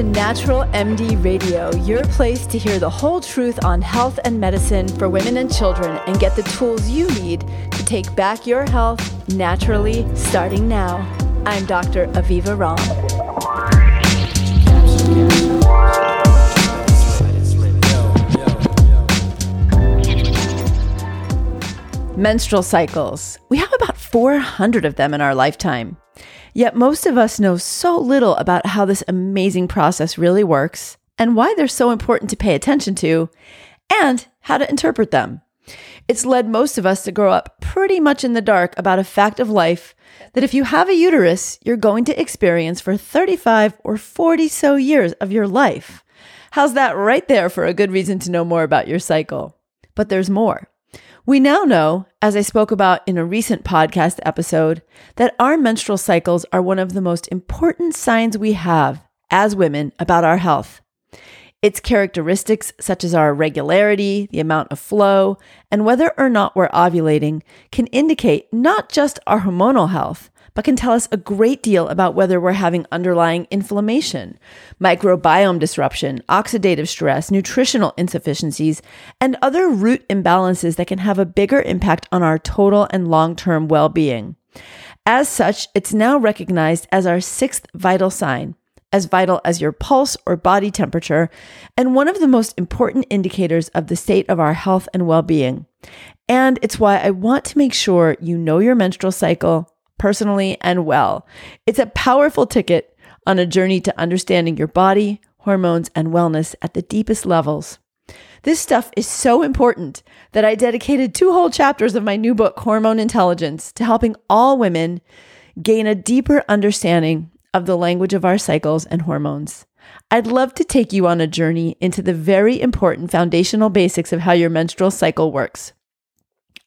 to Natural MD Radio, your place to hear the whole truth on health and medicine for women and children and get the tools you need to take back your health naturally starting now. I'm Dr. Aviva Romm. Menstrual cycles. We have about 400 of them in our lifetime. Yet most of us know so little about how this amazing process really works and why they're so important to pay attention to and how to interpret them. It's led most of us to grow up pretty much in the dark about a fact of life that if you have a uterus, you're going to experience for 35 or 40 so years of your life. How's that right there for a good reason to know more about your cycle? But there's more. We now know, as I spoke about in a recent podcast episode, that our menstrual cycles are one of the most important signs we have as women about our health. Its characteristics, such as our regularity, the amount of flow, and whether or not we're ovulating, can indicate not just our hormonal health, but can tell us a great deal about whether we're having underlying inflammation, microbiome disruption, oxidative stress, nutritional insufficiencies, and other root imbalances that can have a bigger impact on our total and long term well being. As such, it's now recognized as our sixth vital sign, as vital as your pulse or body temperature, and one of the most important indicators of the state of our health and well being. And it's why I want to make sure you know your menstrual cycle, personally and well. It's a powerful ticket on a journey to understanding your body, hormones, and wellness at the deepest levels. This stuff is so important that I dedicated two whole chapters of my new book, Hormone Intelligence, to helping all women gain a deeper understanding of the language of our cycles and hormones. I'd love to take you on a journey into the very important foundational basics of how your menstrual cycle works.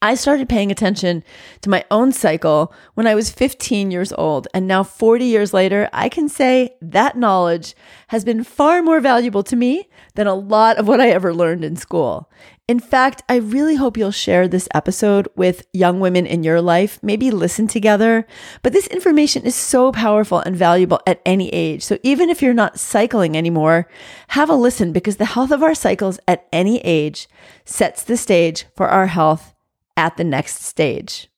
I started paying attention to my own cycle when I was 15 years old. And now, 40 years later, I can say that knowledge has been far more valuable to me than a lot of what I ever learned in school. In fact, I really hope you'll share this episode with young women in your life, maybe listen together. But this information is so powerful and valuable at any age. So even if you're not cycling anymore, have a listen because the health of our cycles at any age sets the stage for our health at the next stage.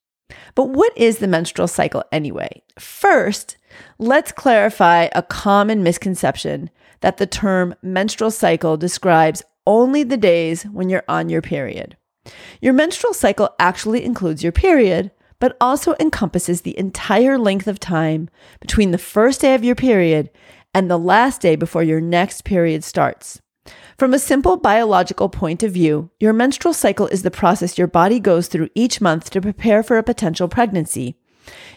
But what is the menstrual cycle anyway? First, let's clarify a common misconception that the term menstrual cycle describes only the days when you're on your period. Your menstrual cycle actually includes your period, but also encompasses the entire length of time between the first day of your period and the last day before your next period starts. From a simple biological point of view, your menstrual cycle is the process your body goes through each month to prepare for a potential pregnancy.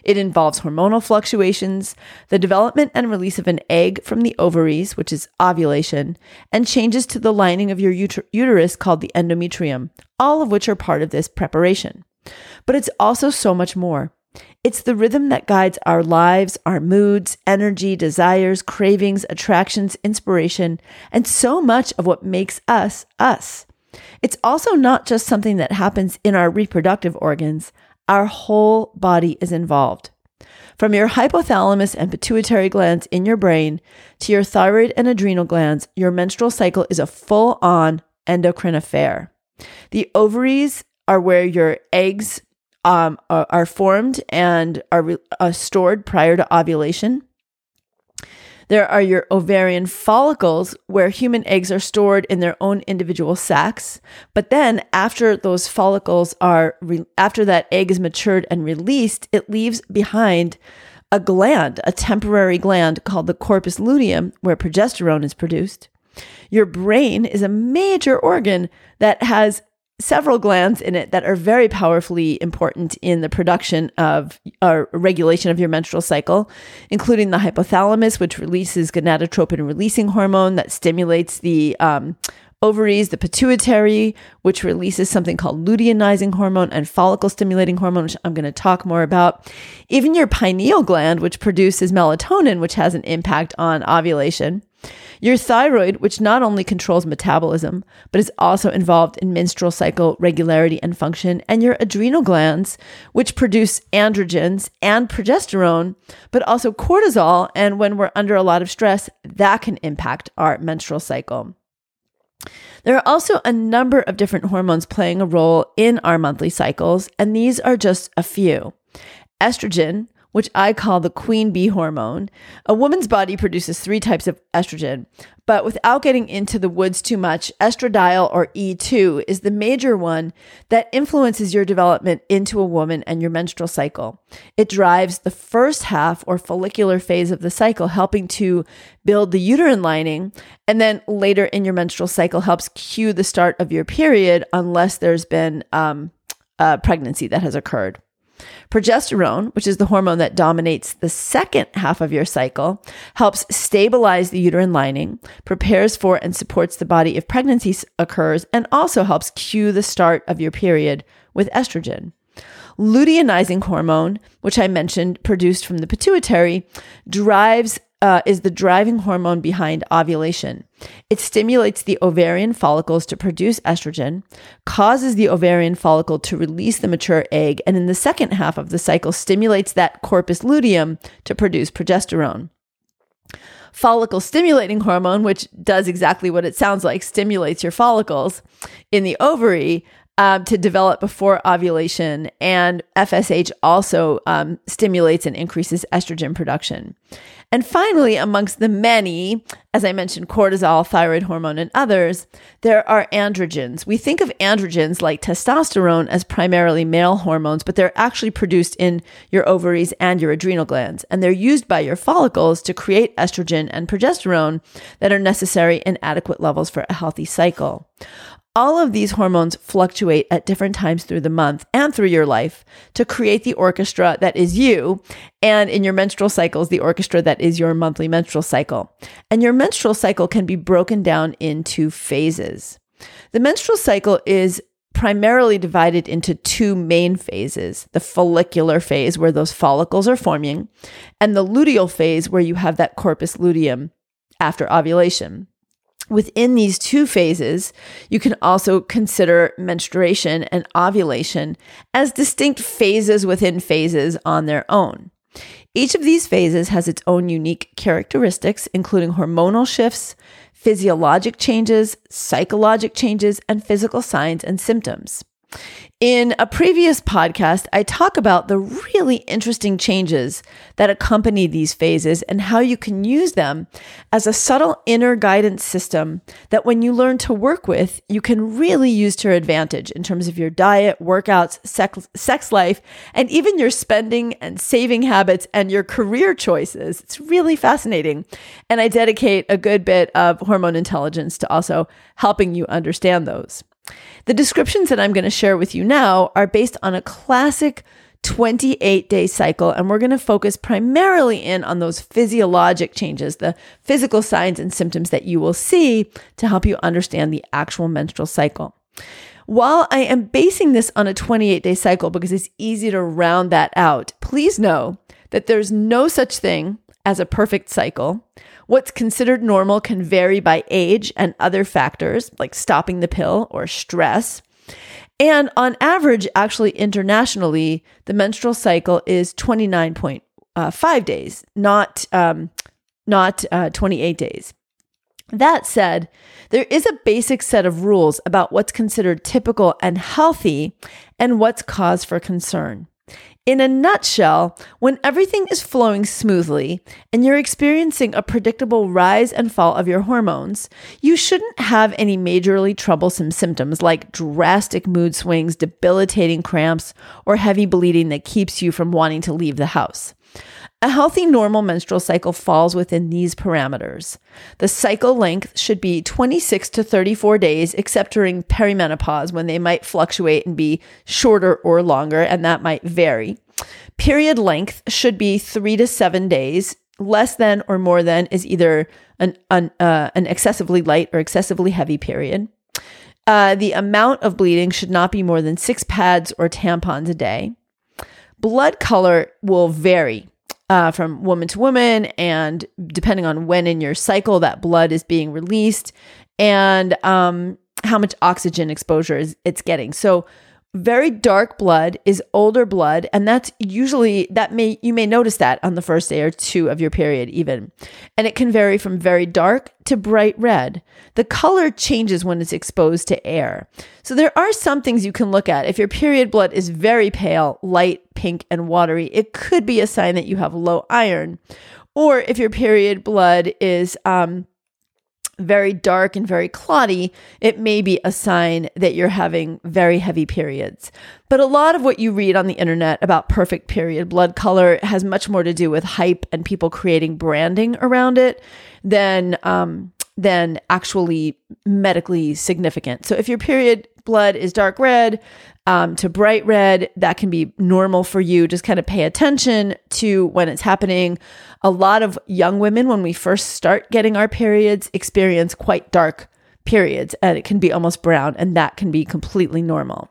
It involves hormonal fluctuations, the development and release of an egg from the ovaries, which is ovulation, and changes to the lining of your uter- uterus called the endometrium, all of which are part of this preparation. But it's also so much more. It's the rhythm that guides our lives, our moods, energy, desires, cravings, attractions, inspiration, and so much of what makes us us. It's also not just something that happens in our reproductive organs, our whole body is involved. From your hypothalamus and pituitary glands in your brain to your thyroid and adrenal glands, your menstrual cycle is a full on endocrine affair. The ovaries are where your eggs um, are, are, formed and are uh, stored prior to ovulation. There are your ovarian follicles where human eggs are stored in their own individual sacs. But then after those follicles are, re- after that egg is matured and released, it leaves behind a gland, a temporary gland called the corpus luteum, where progesterone is produced. Your brain is a major organ that has several glands in it that are very powerfully important in the production of or regulation of your menstrual cycle, including the hypothalamus, which releases gonadotropin releasing hormone that stimulates the um, ovaries, the pituitary, which releases something called luteinizing hormone and follicle stimulating hormone, which I'm going to talk more about. Even your pineal gland, which produces melatonin, which has an impact on ovulation. Your thyroid, which not only controls metabolism, but is also involved in menstrual cycle regularity and function, and your adrenal glands, which produce androgens and progesterone, but also cortisol. And when we're under a lot of stress, that can impact our menstrual cycle. There are also a number of different hormones playing a role in our monthly cycles, and these are just a few. Estrogen, which I call the queen bee hormone. A woman's body produces three types of estrogen, but without getting into the woods too much, estradiol or E2 is the major one that influences your development into a woman and your menstrual cycle. It drives the first half or follicular phase of the cycle, helping to build the uterine lining, and then later in your menstrual cycle helps cue the start of your period unless there's been um, a pregnancy that has occurred. Progesterone, which is the hormone that dominates the second half of your cycle, helps stabilize the uterine lining, prepares for and supports the body if pregnancy occurs, and also helps cue the start of your period with estrogen. Luteinizing hormone, which I mentioned, produced from the pituitary, drives uh, is the driving hormone behind ovulation. It stimulates the ovarian follicles to produce estrogen, causes the ovarian follicle to release the mature egg, and in the second half of the cycle, stimulates that corpus luteum to produce progesterone. Follicle stimulating hormone, which does exactly what it sounds like, stimulates your follicles in the ovary, um, to develop before ovulation. And FSH also um, stimulates and increases estrogen production. And finally, amongst the many, as I mentioned, cortisol, thyroid hormone, and others, there are androgens. We think of androgens like testosterone as primarily male hormones, but they're actually produced in your ovaries and your adrenal glands. And they're used by your follicles to create estrogen and progesterone that are necessary in adequate levels for a healthy cycle. All of these hormones fluctuate at different times through the month and through your life to create the orchestra that is you, and in your menstrual cycles, the orchestra that is your monthly menstrual cycle. And your menstrual cycle can be broken down into phases. The menstrual cycle is primarily divided into two main phases the follicular phase, where those follicles are forming, and the luteal phase, where you have that corpus luteum after ovulation. Within these two phases, you can also consider menstruation and ovulation as distinct phases within phases on their own. Each of these phases has its own unique characteristics, including hormonal shifts, physiologic changes, psychologic changes, and physical signs and symptoms. In a previous podcast, I talk about the really interesting changes that accompany these phases and how you can use them as a subtle inner guidance system that when you learn to work with, you can really use to your advantage in terms of your diet, workouts, sex, sex life, and even your spending and saving habits and your career choices. It's really fascinating. And I dedicate a good bit of hormone intelligence to also helping you understand those. The descriptions that I'm going to share with you now are based on a classic 28 day cycle, and we're going to focus primarily in on those physiologic changes, the physical signs and symptoms that you will see to help you understand the actual menstrual cycle. While I am basing this on a 28 day cycle because it's easy to round that out, please know that there's no such thing as a perfect cycle. What's considered normal can vary by age and other factors like stopping the pill or stress. And on average, actually internationally, the menstrual cycle is 29.5 days, not, um, not uh, 28 days. That said, there is a basic set of rules about what's considered typical and healthy and what's cause for concern. In a nutshell, when everything is flowing smoothly and you're experiencing a predictable rise and fall of your hormones, you shouldn't have any majorly troublesome symptoms like drastic mood swings, debilitating cramps, or heavy bleeding that keeps you from wanting to leave the house. A healthy normal menstrual cycle falls within these parameters. The cycle length should be 26 to 34 days, except during perimenopause when they might fluctuate and be shorter or longer, and that might vary. Period length should be three to seven days. Less than or more than is either an, an, uh, an excessively light or excessively heavy period. Uh, the amount of bleeding should not be more than six pads or tampons a day. Blood color will vary uh, from woman to woman, and depending on when in your cycle that blood is being released, and um, how much oxygen exposure is it's getting. So very dark blood is older blood and that's usually that may you may notice that on the first day or two of your period even. And it can vary from very dark to bright red. The color changes when it's exposed to air. So there are some things you can look at. If your period blood is very pale light pink and watery it could be a sign that you have low iron. Or if your period blood is um, very dark and very clotty, it may be a sign that you're having very heavy periods. But a lot of what you read on the internet about perfect period blood color has much more to do with hype and people creating branding around it than um, than actually medically significant. So if your period blood is dark red um, to bright red, that can be normal for you. Just kind of pay attention to when it's happening. A lot of young women, when we first start getting our periods, experience quite dark periods and it can be almost brown, and that can be completely normal.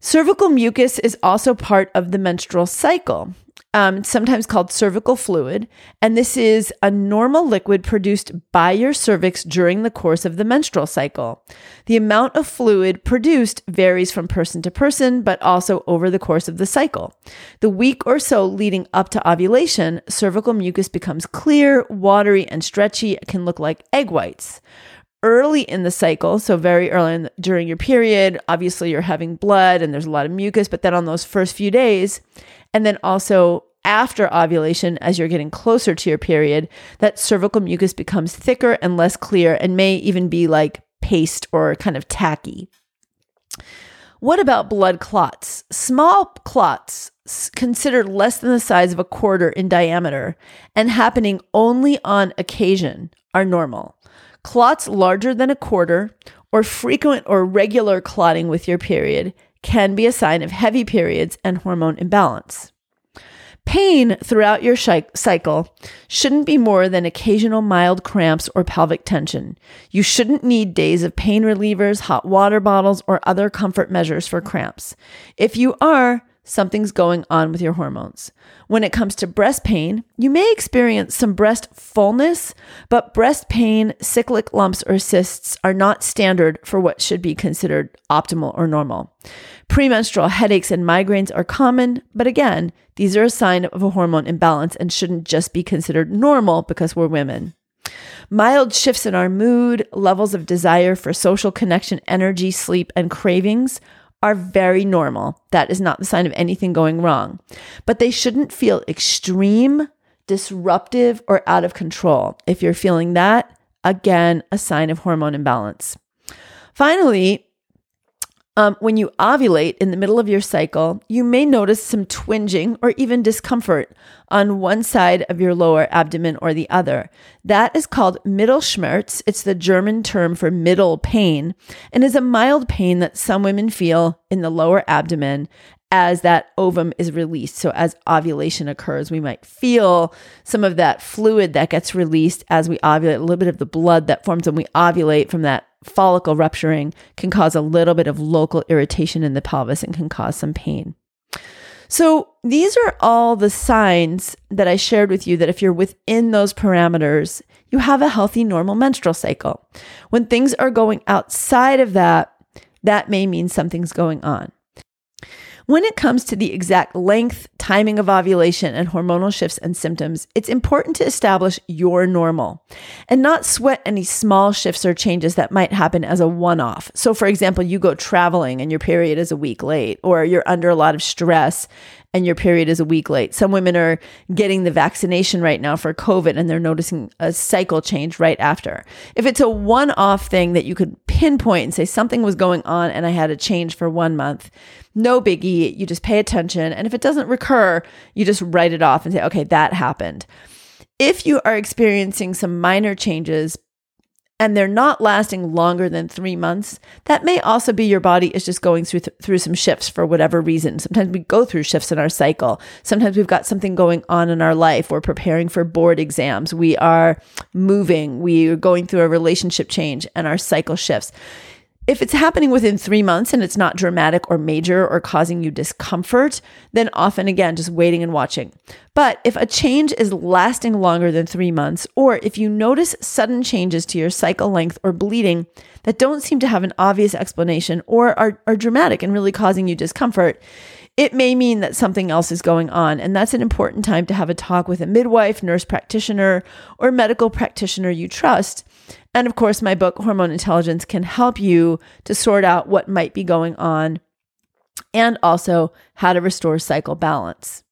Cervical mucus is also part of the menstrual cycle um, sometimes called cervical fluid. And this is a normal liquid produced by your cervix during the course of the menstrual cycle. The amount of fluid produced varies from person to person, but also over the course of the cycle. The week or so leading up to ovulation, cervical mucus becomes clear, watery, and stretchy. It can look like egg whites early in the cycle, so very early the, during your period, obviously you're having blood and there's a lot of mucus, but then on those first few days, and then also after ovulation, as you're getting closer to your period, that cervical mucus becomes thicker and less clear and may even be like paste or kind of tacky. What about blood clots? Small clots, considered less than the size of a quarter in diameter and happening only on occasion, are normal. Clots larger than a quarter or frequent or regular clotting with your period can be a sign of heavy periods and hormone imbalance. Pain throughout your cycle shouldn't be more than occasional mild cramps or pelvic tension. You shouldn't need days of pain relievers, hot water bottles, or other comfort measures for cramps. If you are, something's going on with your hormones. When it comes to breast pain, you may experience some breast fullness, but breast pain, cyclic lumps, or cysts are not standard for what should be considered optimal or normal. Premenstrual headaches and migraines are common, but again, these are a sign of a hormone imbalance and shouldn't just be considered normal because we're women. Mild shifts in our mood, levels of desire for social connection, energy, sleep, and cravings are very normal. That is not the sign of anything going wrong. But they shouldn't feel extreme, disruptive, or out of control. If you're feeling that, again, a sign of hormone imbalance. Finally, um, when you ovulate in the middle of your cycle, you may notice some twinging or even discomfort on one side of your lower abdomen or the other. That is called Mittelschmerz. It's the German term for middle pain and is a mild pain that some women feel in the lower abdomen as that ovum is released. So, as ovulation occurs, we might feel some of that fluid that gets released as we ovulate, a little bit of the blood that forms when we ovulate from that follicle rupturing can cause a little bit of local irritation in the pelvis and can cause some pain. So, these are all the signs that I shared with you that if you're within those parameters, you have a healthy, normal menstrual cycle. When things are going outside of that, that may mean something's going on. When it comes to the exact length, timing of ovulation, and hormonal shifts and symptoms, it's important to establish your normal and not sweat any small shifts or changes that might happen as a one off. So, for example, you go traveling and your period is a week late, or you're under a lot of stress and your period is a week late. Some women are getting the vaccination right now for COVID and they're noticing a cycle change right after. If it's a one off thing that you could pinpoint and say something was going on and I had a change for one month, no biggie. You just pay attention. And if it doesn't recur, you just write it off and say, okay, that happened. If you are experiencing some minor changes, and they're not lasting longer than three months, that may also be your body is just going through th- through some shifts for whatever reason. Sometimes we go through shifts in our cycle. Sometimes we've got something going on in our life. We're preparing for board exams. We are moving. We are going through a relationship change, and our cycle shifts. If it's happening within three months and it's not dramatic or major or causing you discomfort, then often again, just waiting and watching. But if a change is lasting longer than three months, or if you notice sudden changes to your cycle length or bleeding that don't seem to have an obvious explanation or are, are dramatic and really causing you discomfort, it may mean that something else is going on. And that's an important time to have a talk with a midwife, nurse practitioner, or medical practitioner you trust and of course, my book, Hormone Intelligence, can help you to sort out what might be going on and also how to restore cycle balance.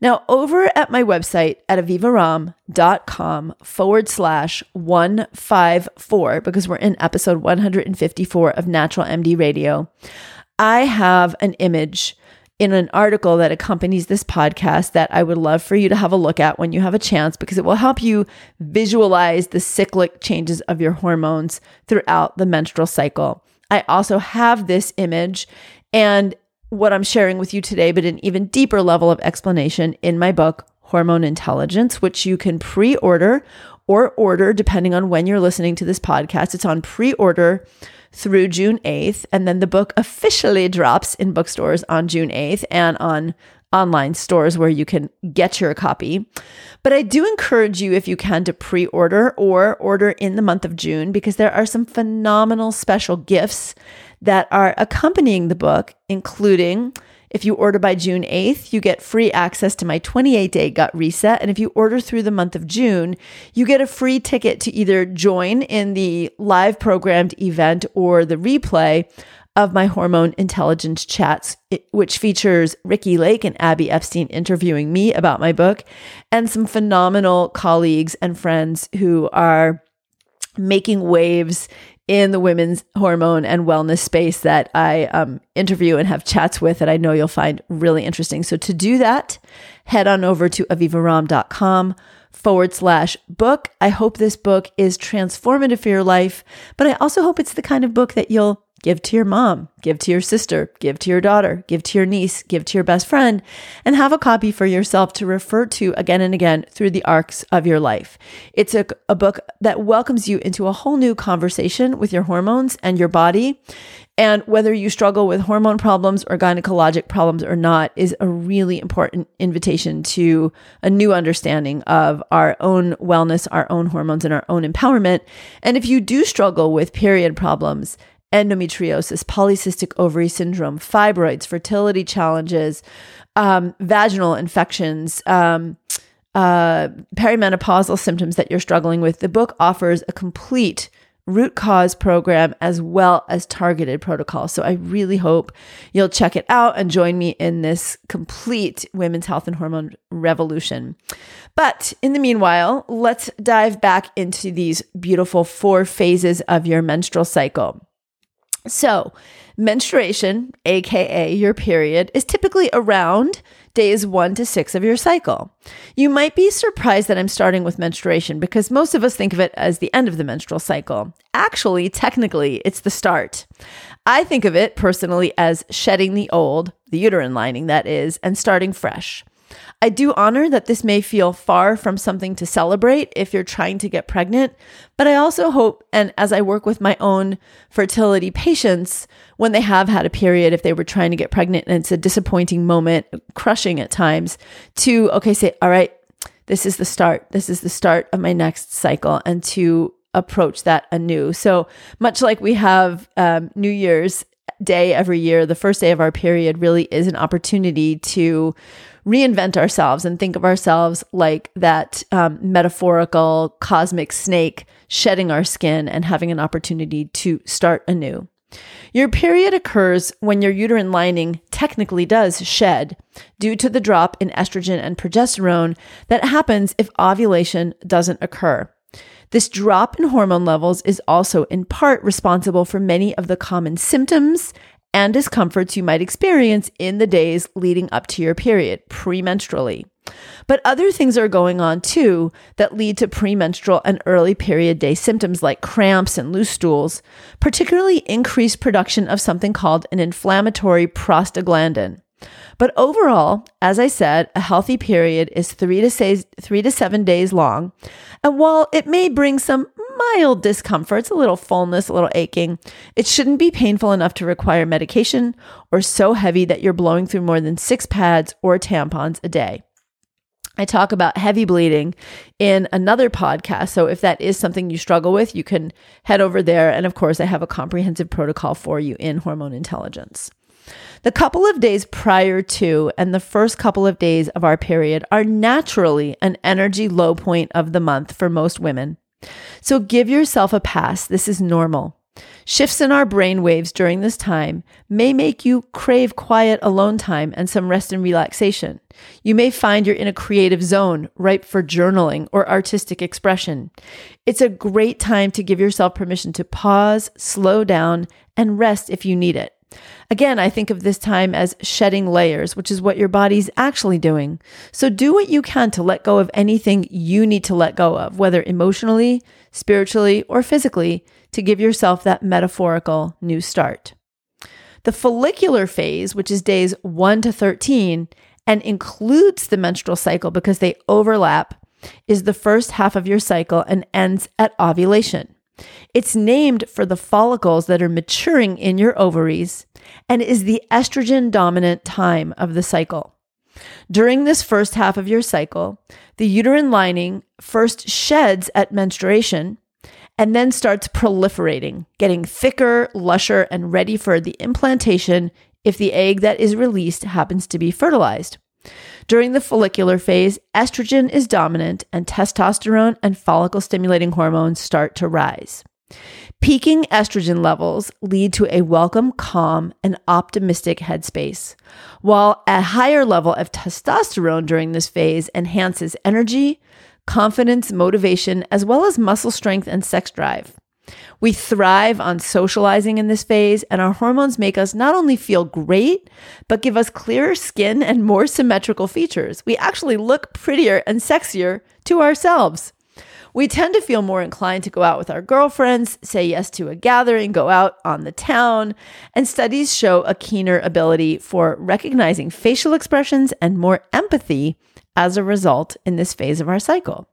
Now, over at my website at avivaromm.com forward slash 154, because we're in episode 154 of Natural MD Radio, I have an image in an article that accompanies this podcast that I would love for you to have a look at when you have a chance because it will help you visualize the cyclic changes of your hormones throughout the menstrual cycle. I also have this image and what I'm sharing with you today, but an even deeper level of explanation in my book, Hormone Intelligence, which you can pre order or order depending on when you're listening to this podcast. It's on pre order through June 8th. And then the book officially drops in bookstores on June 8th and on online stores where you can get your copy. But I do encourage you, if you can, to pre order or order in the month of June because there are some phenomenal special gifts that are accompanying the book, including if you order by June 8th, you get free access to my 28 day gut reset. And if you order through the month of June, you get a free ticket to either join in the live programmed event or the replay of my hormone intelligence chats, which features Ricki Lake and Abby Epstein interviewing me about my book, and some phenomenal colleagues and friends who are making waves in the women's hormone and wellness space that I um, interview and have chats with that I know you'll find really interesting. So to do that, head on over to avivaromm.com forward slash book. I hope this book is transformative for your life, but I also hope it's the kind of book that you'll Give to your mom, give to your sister, give to your daughter, give to your niece, give to your best friend, and have a copy for yourself to refer to again and again through the arcs of your life. It's a, a book that welcomes you into a whole new conversation with your hormones and your body. And whether you struggle with hormone problems or gynecologic problems or not is a really important invitation to a new understanding of our own wellness, our own hormones, and our own empowerment. And if you do struggle with period problems, endometriosis, polycystic ovary syndrome, fibroids, fertility challenges, um, vaginal infections, um, uh, perimenopausal symptoms that you're struggling with, the book offers a complete root cause program as well as targeted protocols. So I really hope you'll check it out and join me in this complete women's health and hormone revolution. But in the meanwhile, let's dive back into these beautiful four phases of your menstrual cycle. So, menstruation, aka your period, is typically around days one to six of your cycle. You might be surprised that I'm starting with menstruation because most of us think of it as the end of the menstrual cycle. Actually, technically, it's the start. I think of it personally as shedding the old, the uterine lining, that is, and starting fresh. I do honor that this may feel far from something to celebrate if you're trying to get pregnant, but I also hope, and as I work with my own fertility patients, when they have had a period, if they were trying to get pregnant and it's a disappointing moment, crushing at times, to, okay, say, all right, this is the start. This is the start of my next cycle, and to approach that anew. So much like we have um, New Year's Day every year, the first day of our period really is an opportunity to reinvent ourselves and think of ourselves like that um, metaphorical cosmic snake shedding our skin and having an opportunity to start anew. Your period occurs when your uterine lining technically does shed due to the drop in estrogen and progesterone that happens if ovulation doesn't occur. This drop in hormone levels is also in part responsible for many of the common symptoms and discomforts you might experience in the days leading up to your period, premenstrually. But other things are going on too that lead to premenstrual and early period day symptoms like cramps and loose stools, particularly increased production of something called an inflammatory prostaglandin. But overall, as I said, a healthy period is three to, say, three to seven days long. And while it may bring some mild discomforts, a little fullness, a little aching. It shouldn't be painful enough to require medication or so heavy that you're blowing through more than six pads or tampons a day. I talk about heavy bleeding in another podcast. So if that is something you struggle with, you can head over there. And of course, I have a comprehensive protocol for you in hormone intelligence. The couple of days prior to and the first couple of days of our period are naturally an energy low point of the month for most women. So give yourself a pass. This is normal. Shifts in our brain waves during this time may make you crave quiet alone time and some rest and relaxation. You may find you're in a creative zone, ripe for journaling or artistic expression. It's a great time to give yourself permission to pause, slow down, and rest if you need it. Again, I think of this time as shedding layers, which is what your body's actually doing. So do what you can to let go of anything you need to let go of, whether emotionally, spiritually, or physically, to give yourself that metaphorical new start. The follicular phase, which is days 1 to 13 and includes the menstrual cycle because they overlap, is the first half of your cycle and ends at ovulation. It's named for the follicles that are maturing in your ovaries and is the estrogen dominant time of the cycle. During this first half of your cycle, the uterine lining first sheds at menstruation and then starts proliferating, getting thicker, lusher, and ready for the implantation if the egg that is released happens to be fertilized. During the follicular phase, estrogen is dominant and testosterone and follicle stimulating hormones start to rise. Peaking estrogen levels lead to a welcome, calm, and optimistic headspace, while a higher level of testosterone during this phase enhances energy, confidence, motivation, as well as muscle strength and sex drive. We thrive on socializing in this phase, and our hormones make us not only feel great, but give us clearer skin and more symmetrical features. We actually look prettier and sexier to ourselves. We tend to feel more inclined to go out with our girlfriends, say yes to a gathering, go out on the town, and studies show a keener ability for recognizing facial expressions and more empathy as a result in this phase of our cycle.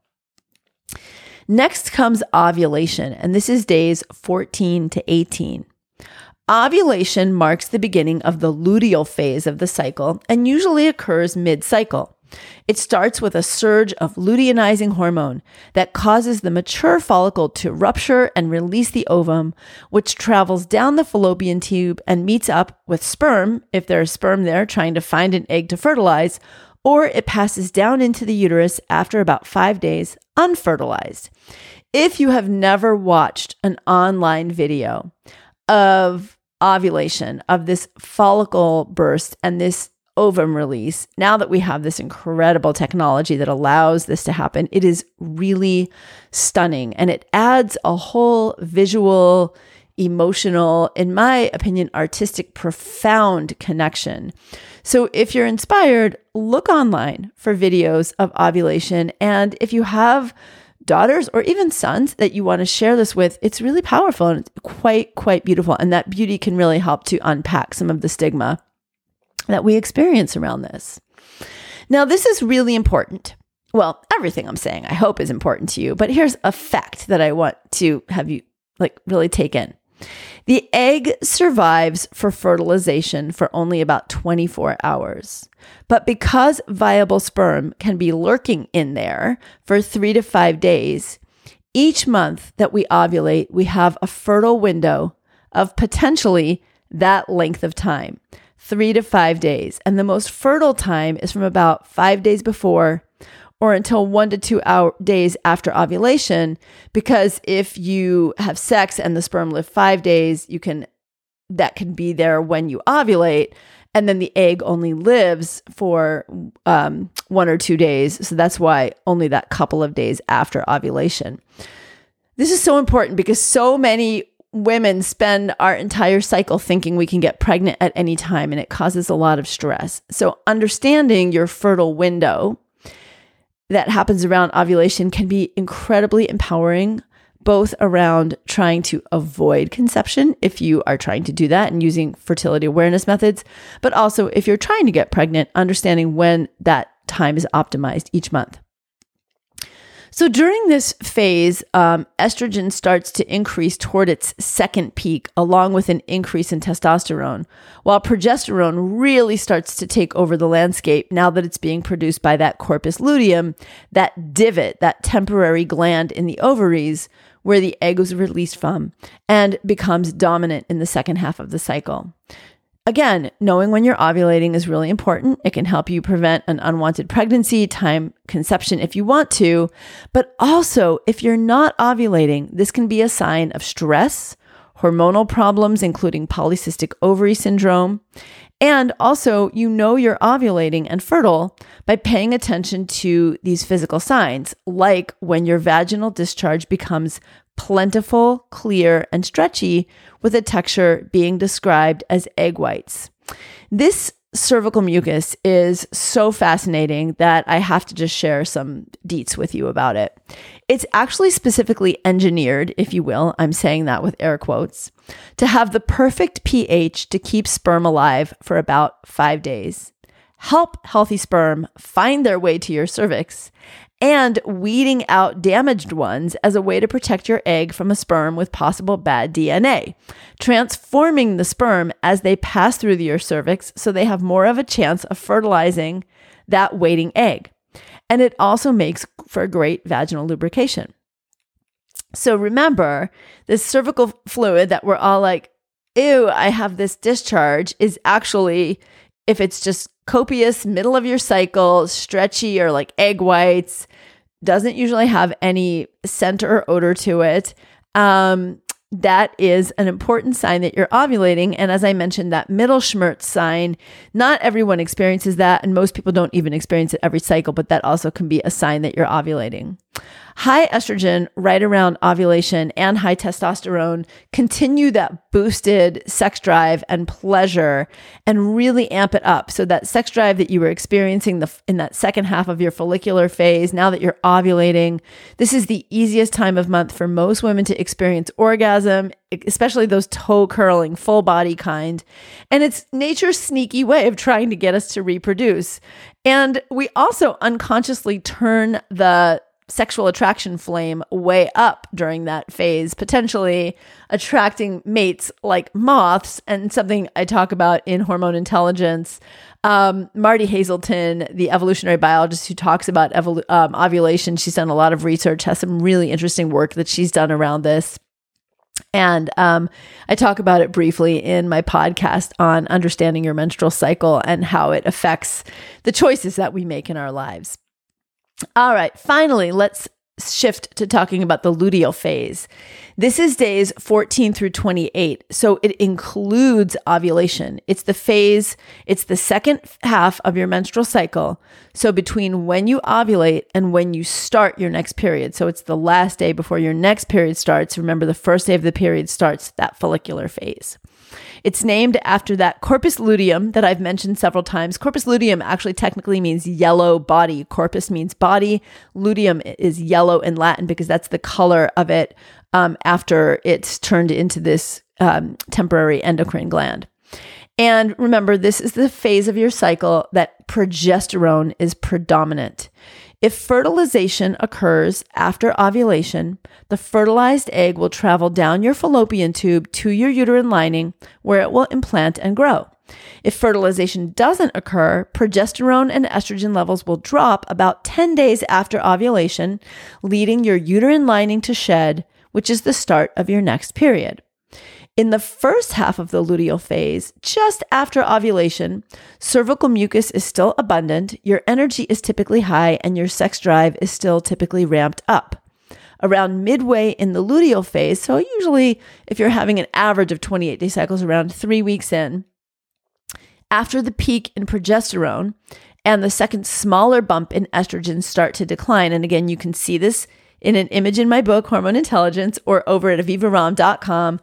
Next comes ovulation, and this is days 14 to 18. Ovulation marks the beginning of the luteal phase of the cycle and usually occurs mid cycle. It starts with a surge of luteinizing hormone that causes the mature follicle to rupture and release the ovum, which travels down the fallopian tube and meets up with sperm, if there's sperm there trying to find an egg to fertilize, or it passes down into the uterus after about five days unfertilized. If you have never watched an online video of ovulation, of this follicle burst and this ovum release, now that we have this incredible technology that allows this to happen, it is really stunning and it adds a whole visual, emotional, in my opinion, artistic, profound connection so if you're inspired, look online for videos of ovulation. And if you have daughters or even sons that you want to share this with, it's really powerful and quite, quite beautiful. And that beauty can really help to unpack some of the stigma that we experience around this. Now, this is really important. Well, everything I'm saying, I hope is important to you, but here's a fact that I want to have you like really take in. The egg survives for fertilization for only about 24 hours. But because viable sperm can be lurking in there for three to five days, each month that we ovulate, we have a fertile window of potentially that length of time, three to five days. And the most fertile time is from about five days before or until one to two hour days after ovulation. Because if you have sex and the sperm live five days, you can that can be there when you ovulate. And then the egg only lives for um, one or two days. So that's why only that couple of days after ovulation. This is so important because so many women spend our entire cycle thinking we can get pregnant at any time and it causes a lot of stress. So, understanding your fertile window that happens around ovulation can be incredibly empowering, both around trying to avoid conception, if you are trying to do that and using fertility awareness methods, but also if you're trying to get pregnant, understanding when that time is optimized each month. So during this phase, um, estrogen starts to increase toward its second peak, along with an increase in testosterone, while progesterone really starts to take over the landscape now that it's being produced by that corpus luteum, that divot, that temporary gland in the ovaries where the egg was released from, and becomes dominant in the second half of the cycle. Again, knowing when you're ovulating is really important. It can help you prevent an unwanted pregnancy, time conception if you want to. But also, if you're not ovulating, this can be a sign of stress, hormonal problems, including polycystic ovary syndrome. And also, you know you're ovulating and fertile by paying attention to these physical signs, like when your vaginal discharge becomes plentiful, clear, and stretchy, with a texture being described as egg whites. This cervical mucus is so fascinating that I have to just share some deets with you about it. It's actually specifically engineered, if you will, I'm saying that with air quotes, to have the perfect pH to keep sperm alive for about five days. Help healthy sperm find their way to your cervix and weeding out damaged ones as a way to protect your egg from a sperm with possible bad DNA, transforming the sperm as they pass through your cervix so they have more of a chance of fertilizing that waiting egg. And it also makes for great vaginal lubrication. So remember, this cervical fluid that we're all like, ew, I have this discharge is actually, if it's just copious, middle of your cycle, stretchy or like egg whites, doesn't usually have any scent or odor to it. Um, that is an important sign that you're ovulating. And as I mentioned, that Mittelschmerz sign, not everyone experiences that. And most people don't even experience it every cycle, but that also can be a sign that you're ovulating. High estrogen right around ovulation and high testosterone continue that boosted sex drive and pleasure and really amp it up. So that sex drive that you were experiencing the, in that second half of your follicular phase, now that you're ovulating, this is the easiest time of month for most women to experience orgasm, especially those toe curling, full body kind. And it's nature's sneaky way of trying to get us to reproduce. And we also unconsciously turn the sexual attraction flame way up during that phase, potentially attracting mates like moths, and something I talk about in Hormone Intelligence. Um, Martie Haselton, the evolutionary biologist who talks about evolu- um, ovulation, she's done a lot of research, has some really interesting work that she's done around this. And um, I talk about it briefly in my podcast on understanding your menstrual cycle and how it affects the choices that we make in our lives. All right, finally, let's shift to talking about the luteal phase. This is days 14 through 28. So it includes ovulation. It's the phase, it's the second half of your menstrual cycle. So between when you ovulate and when you start your next period. So it's the last day before your next period starts. Remember, the first day of the period starts that follicular phase. It's named after that corpus luteum that I've mentioned several times. Corpus luteum actually technically means yellow body. Corpus means body. Luteum is yellow in Latin because that's the color of it um, after it's turned into this um, temporary endocrine gland. And remember, this is the phase of your cycle that progesterone is predominant. If fertilization occurs after ovulation, the fertilized egg will travel down your fallopian tube to your uterine lining where it will implant and grow. If fertilization doesn't occur, progesterone and estrogen levels will drop about 10 days after ovulation, leading your uterine lining to shed, which is the start of your next period. In the first half of the luteal phase, just after ovulation, cervical mucus is still abundant, your energy is typically high, and your sex drive is still typically ramped up. Around midway in the luteal phase, so usually if you're having an average of 28 day cycles around three weeks in, after the peak in progesterone and the second smaller bump in estrogen start to decline, and again, you can see this in an image in my book, Hormone Intelligence, or over at avivaromm.com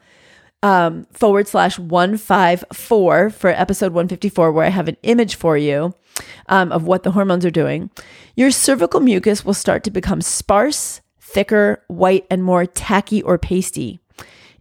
um, forward slash 154 for episode 154, where I have an image for you um, of what the hormones are doing, your cervical mucus will start to become sparse, thicker, white, and more tacky or pasty.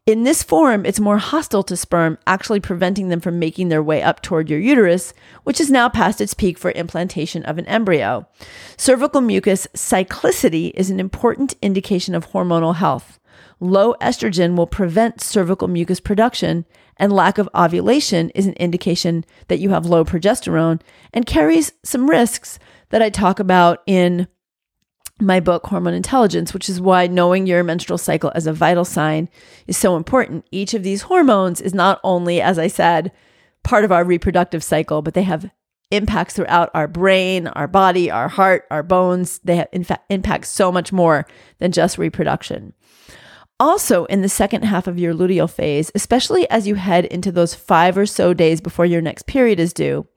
In this form, it's more hostile to sperm, actually preventing them from making their way up toward your uterus, which is now past its peak for implantation of an embryo. Cervical mucus cyclicity is an important indication of hormonal health. Low estrogen will prevent cervical mucus production, and lack of ovulation is an indication that you have low progesterone and carries some risks that I talk about in my book, Hormone Intelligence, which is why knowing your menstrual cycle as a vital sign is so important. Each of these hormones is not only, as I said, part of our reproductive cycle, but they have impacts throughout our brain, our body, our heart, our bones. They have, in fact, impact so much more than just reproduction. Also, in the second half of your luteal phase, especially as you head into those five or so days before your next period is due,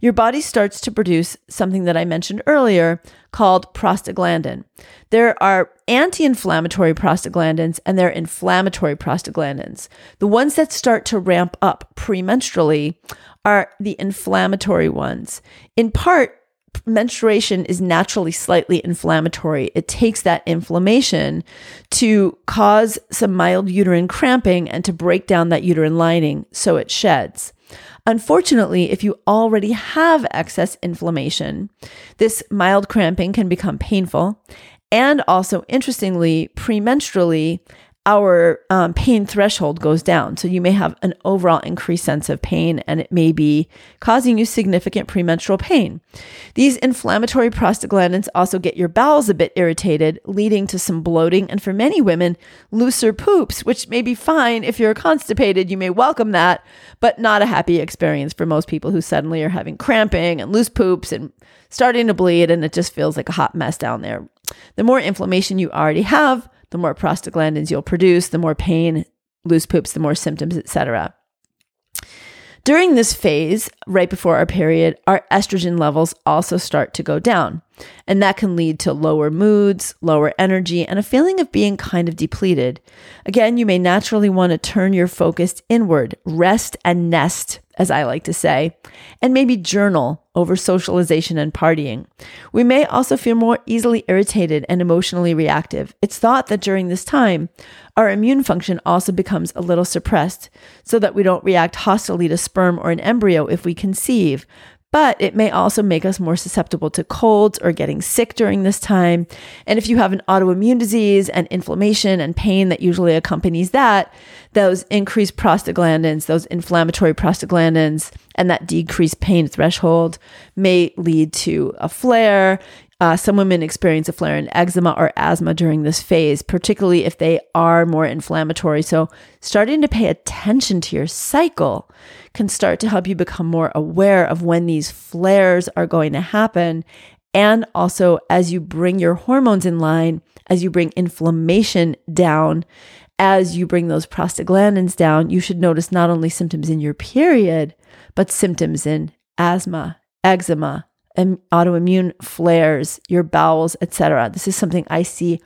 your body starts to produce something that I mentioned earlier called prostaglandin. There are anti inflammatory prostaglandins and there are inflammatory prostaglandins. The ones that start to ramp up premenstrually are the inflammatory ones. In part, menstruation is naturally slightly inflammatory. It takes that inflammation to cause some mild uterine cramping and to break down that uterine lining so it sheds. Unfortunately, if you already have excess inflammation, this mild cramping can become painful. And also, interestingly, premenstrually, our um, pain threshold goes down. So you may have an overall increased sense of pain and it may be causing you significant premenstrual pain. These inflammatory prostaglandins also get your bowels a bit irritated, leading to some bloating and for many women, looser poops, which may be fine if you're constipated. You may welcome that, but not a happy experience for most people who suddenly are having cramping and loose poops and starting to bleed and it just feels like a hot mess down there. The more inflammation you already have, the more prostaglandins you'll produce, the more pain, loose poops, the more symptoms, etc. During this phase, right before our period, our estrogen levels also start to go down. And that can lead to lower moods, lower energy, and a feeling of being kind of depleted. Again, you may naturally want to turn your focus inward, rest and nest, as I like to say, and maybe journal over socialization and partying. We may also feel more easily irritated and emotionally reactive. It's thought that during this time, our immune function also becomes a little suppressed so that we don't react hostilely to sperm or an embryo if we conceive, but it may also make us more susceptible to colds or getting sick during this time. And if you have an autoimmune disease and inflammation and pain that usually accompanies that, those increased prostaglandins, those inflammatory prostaglandins, and that decreased pain threshold may lead to a flare. Uh, some women experience a flare in eczema or asthma during this phase, particularly if they are more inflammatory. So, starting to pay attention to your cycle can start to help you become more aware of when these flares are going to happen. And also, as you bring your hormones in line, as you bring inflammation down, as you bring those prostaglandins down, you should notice not only symptoms in your period, but symptoms in asthma, eczema, autoimmune flares, your bowels, etc. This is something I see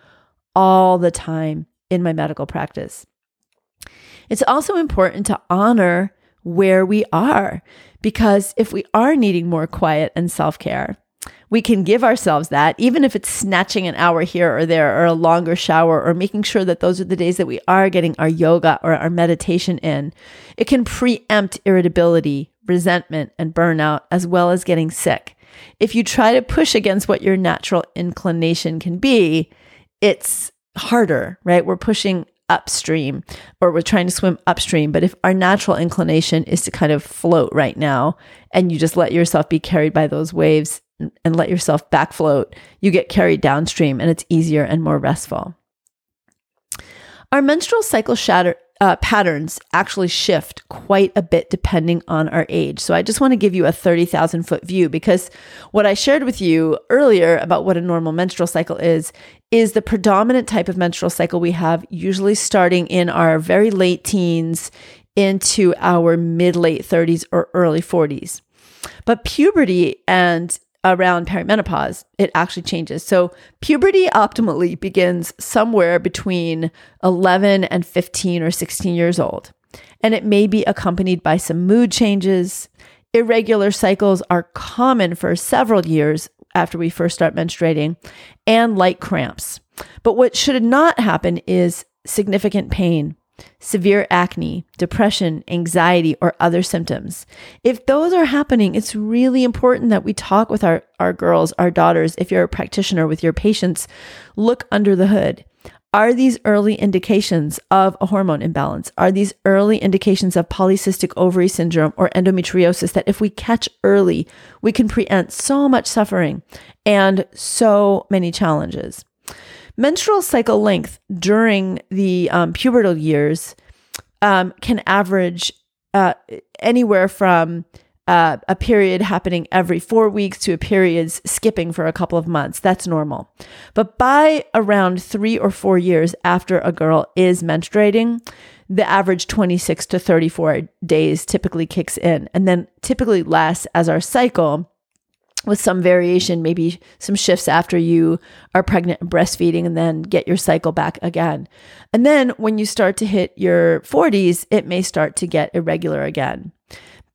all the time in my medical practice. It's also important to honor where we are because if we are needing more quiet and self care, we can give ourselves that, even if it's snatching an hour here or there, or a longer shower, or making sure that those are the days that we are getting our yoga or our meditation in. It can preempt irritability, resentment, and burnout, as well as getting sick. If you try to push against what your natural inclination can be, it's harder, right? We're pushing upstream or we're trying to swim upstream. But if our natural inclination is to kind of float right now and you just let yourself be carried by those waves and let yourself back float, you get carried downstream and it's easier and more restful. Our menstrual cycle shatter, uh, patterns actually shift quite a bit depending on our age. So I just want to give you a 30,000 foot view because what I shared with you earlier about what a normal menstrual cycle is, is the predominant type of menstrual cycle we have, usually starting in our very late teens into our mid late 30s or early 40s. But puberty and around perimenopause, it actually changes. So puberty optimally begins somewhere between 11 and 15 or 16 years old. And it may be accompanied by some mood changes. Irregular cycles are common for several years after we first start menstruating and light cramps. But what should not happen is significant pain. severe acne, depression, anxiety, or other symptoms. If those are happening, it's really important that we talk with our, our girls, our daughters. If you're a practitioner with your patients, look under the hood. Are these early indications of a hormone imbalance? Are these early indications of polycystic ovary syndrome or endometriosis that if we catch early, we can preempt so much suffering and so many challenges? Menstrual cycle length during the um, pubertal years um, can average uh, anywhere from uh, a period happening every four weeks to a period skipping for a couple of months. That's normal. But by around three or four years after a girl is menstruating, the average 26 to 34 days typically kicks in and then typically lasts as our cycle with some variation, maybe some shifts after you are pregnant and breastfeeding, and then get your cycle back again. And then when you start to hit your 40s, it may start to get irregular again.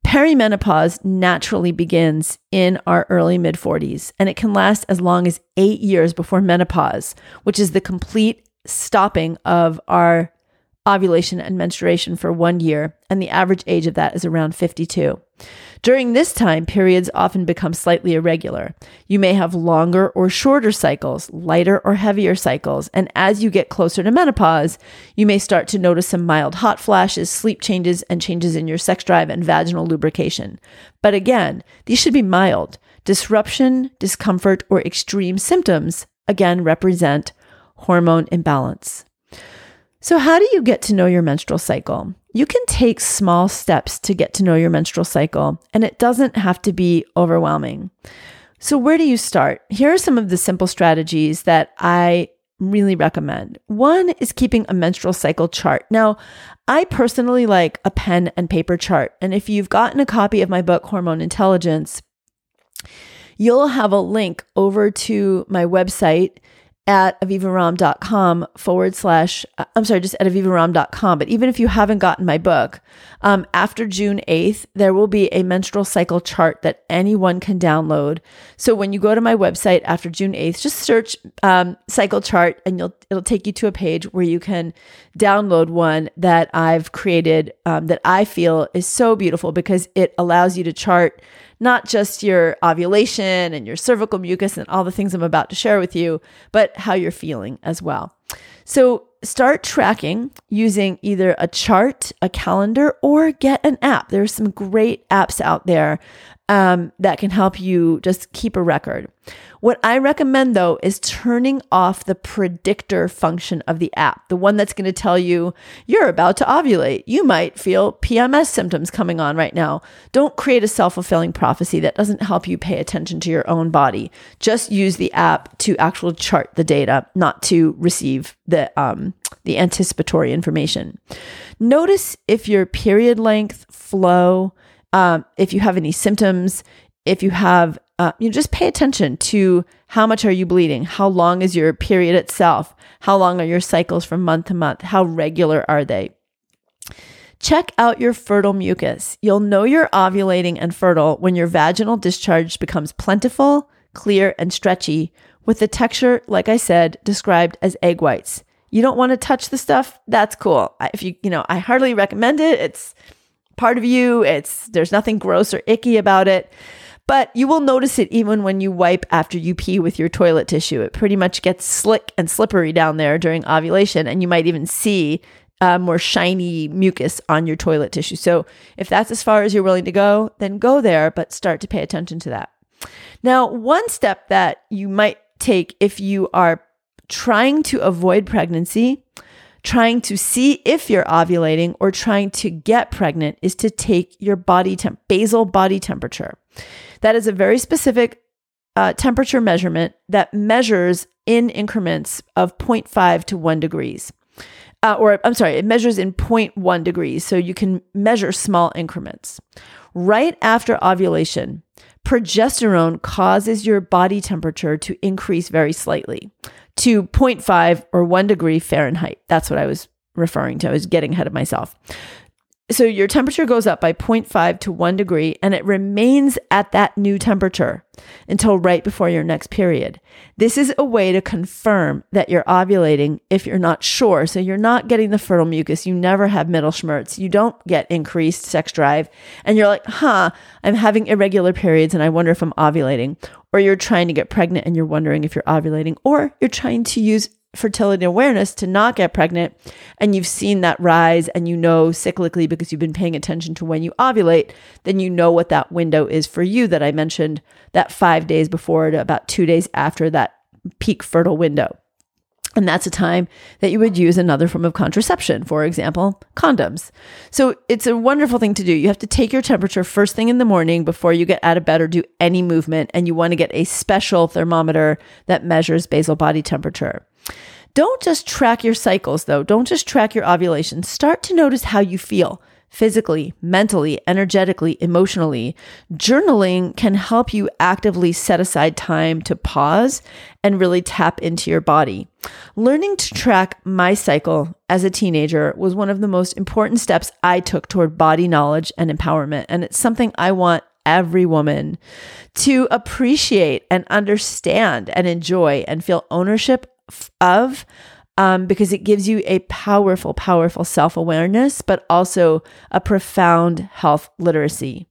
Perimenopause naturally begins in our early mid 40s, and it can last as long as eight years before menopause, which is the complete stopping of our ovulation and menstruation for one year, and the average age of that is around 52. During this time, periods often become slightly irregular. You may have longer or shorter cycles, lighter or heavier cycles, and as you get closer to menopause, you may start to notice some mild hot flashes, sleep changes, and changes in your sex drive and vaginal lubrication. But again, these should be mild. Disruption, discomfort, or extreme symptoms again represent hormone imbalance. So, how do you get to know your menstrual cycle? You can take small steps to get to know your menstrual cycle, and it doesn't have to be overwhelming. So, where do you start? Here are some of the simple strategies that I really recommend. One is keeping a menstrual cycle chart. Now, I personally like a pen and paper chart. And if you've gotten a copy of my book, Hormone Intelligence, you'll have a link over to my website at avivaromm.com forward slash, uh, I'm sorry, just at avivaromm.com. But even if you haven't gotten my book, um, after June 8th, there will be a menstrual cycle chart that anyone can download. So when you go to my website after June 8th, just search um, cycle chart and you'll, it'll take you to a page where you can download one that I've created um, that I feel is so beautiful because it allows you to chart not just your ovulation and your cervical mucus and all the things I'm about to share with you, but how you're feeling as well. So start tracking using either a chart, a calendar, or get an app. There's some great apps out there um, that can help you just keep a record. What I recommend though is turning off the predictor function of the app, the one that's going to tell you you're about to ovulate. You might feel PMS symptoms coming on right now. Don't create a self fulfilling prophecy that doesn't help you pay attention to your own body. Just use the app to actually chart the data, not to receive the um, the anticipatory information. Notice if your period length, flow, um, if you have any symptoms, if you have uh, you know, just pay attention to how much are you bleeding? How long is your period itself? How long are your cycles from month to month? How regular are they? Check out your fertile mucus. You'll know you're ovulating and fertile when your vaginal discharge becomes plentiful, clear, and stretchy, with the texture, like I said, described as egg whites. You don't want to touch the stuff? That's cool. If you, you know, I hardly recommend it. It's part of you. It's there's nothing gross or icky about it. But you will notice it even when you wipe after you pee with your toilet tissue. It pretty much gets slick and slippery down there during ovulation, and you might even see uh, more shiny mucus on your toilet tissue. So if that's as far as you're willing to go, then go there, but start to pay attention to that. Now, one step that you might take if you are trying to avoid pregnancy, trying to see if you're ovulating, or trying to get pregnant is to take your body temp, basal body temperature. That is a very specific uh, temperature measurement that measures in increments of 0.5 to 1 degrees. Uh, or I'm sorry, it measures in 0.1 degrees. So you can measure small increments. Right after ovulation, progesterone causes your body temperature to increase very slightly to 0.5 or 1 degree Fahrenheit. That's what I was referring to. I was getting ahead of myself. So your temperature goes up by 0.5 to 1 degree and it remains at that new temperature until right before your next period. This is a way to confirm that you're ovulating if you're not sure. So you're not getting the fertile mucus, you never have middle Mittelschmerz, you don't get increased sex drive, and you're like, huh, I'm having irregular periods and I wonder if I'm ovulating. Or you're trying to get pregnant and you're wondering if you're ovulating, or you're trying to use fertility awareness to not get pregnant and you've seen that rise and you know cyclically because you've been paying attention to when you ovulate, then you know what that window is for you that I mentioned that five days before to about two days after that peak fertile window. And that's a time that you would use another form of contraception, for example, condoms. So it's a wonderful thing to do. You have to take your temperature first thing in the morning before you get out of bed or do any movement. And you want to get a special thermometer that measures basal body temperature. Don't just track your cycles, though. Don't just track your ovulation. Start to notice how you feel physically, mentally, energetically, emotionally. Journaling can help you actively set aside time to pause and really tap into your body. Learning to track my cycle as a teenager was one of the most important steps I took toward body knowledge and empowerment. And it's something I want every woman to appreciate and understand and enjoy and feel ownership of um, because it gives you a powerful, powerful self awareness, but also a profound health literacy.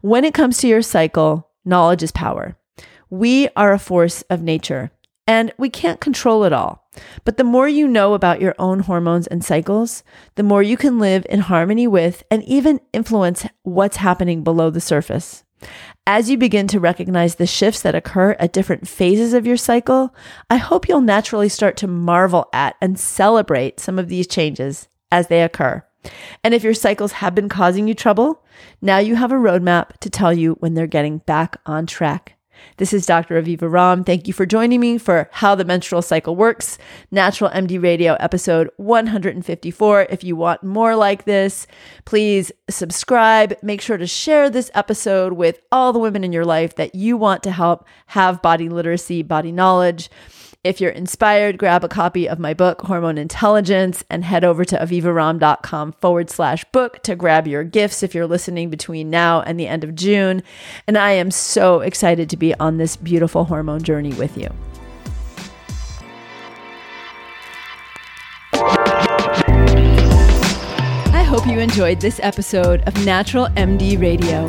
When it comes to your cycle, knowledge is power. We are a force of nature and we can't control it all. But the more you know about your own hormones and cycles, the more you can live in harmony with and even influence what's happening below the surface. As you begin to recognize the shifts that occur at different phases of your cycle, I hope you'll naturally start to marvel at and celebrate some of these changes as they occur. And if your cycles have been causing you trouble, now you have a roadmap to tell you when they're getting back on track. This is Dr. Aviva Romm. Thank you for joining me for How the Menstrual Cycle Works, Natural MD Radio episode 154. If you want more like this, please subscribe. Make sure to share this episode with all the women in your life that you want to help have body literacy, body knowledge. If you're inspired, grab a copy of my book, Hormone Intelligence, and head over to avivaromm.com forward slash book to grab your gifts if you're listening between now and the end of June. And I am so excited to be on this beautiful hormone journey with you. I hope you enjoyed this episode of Natural MD Radio.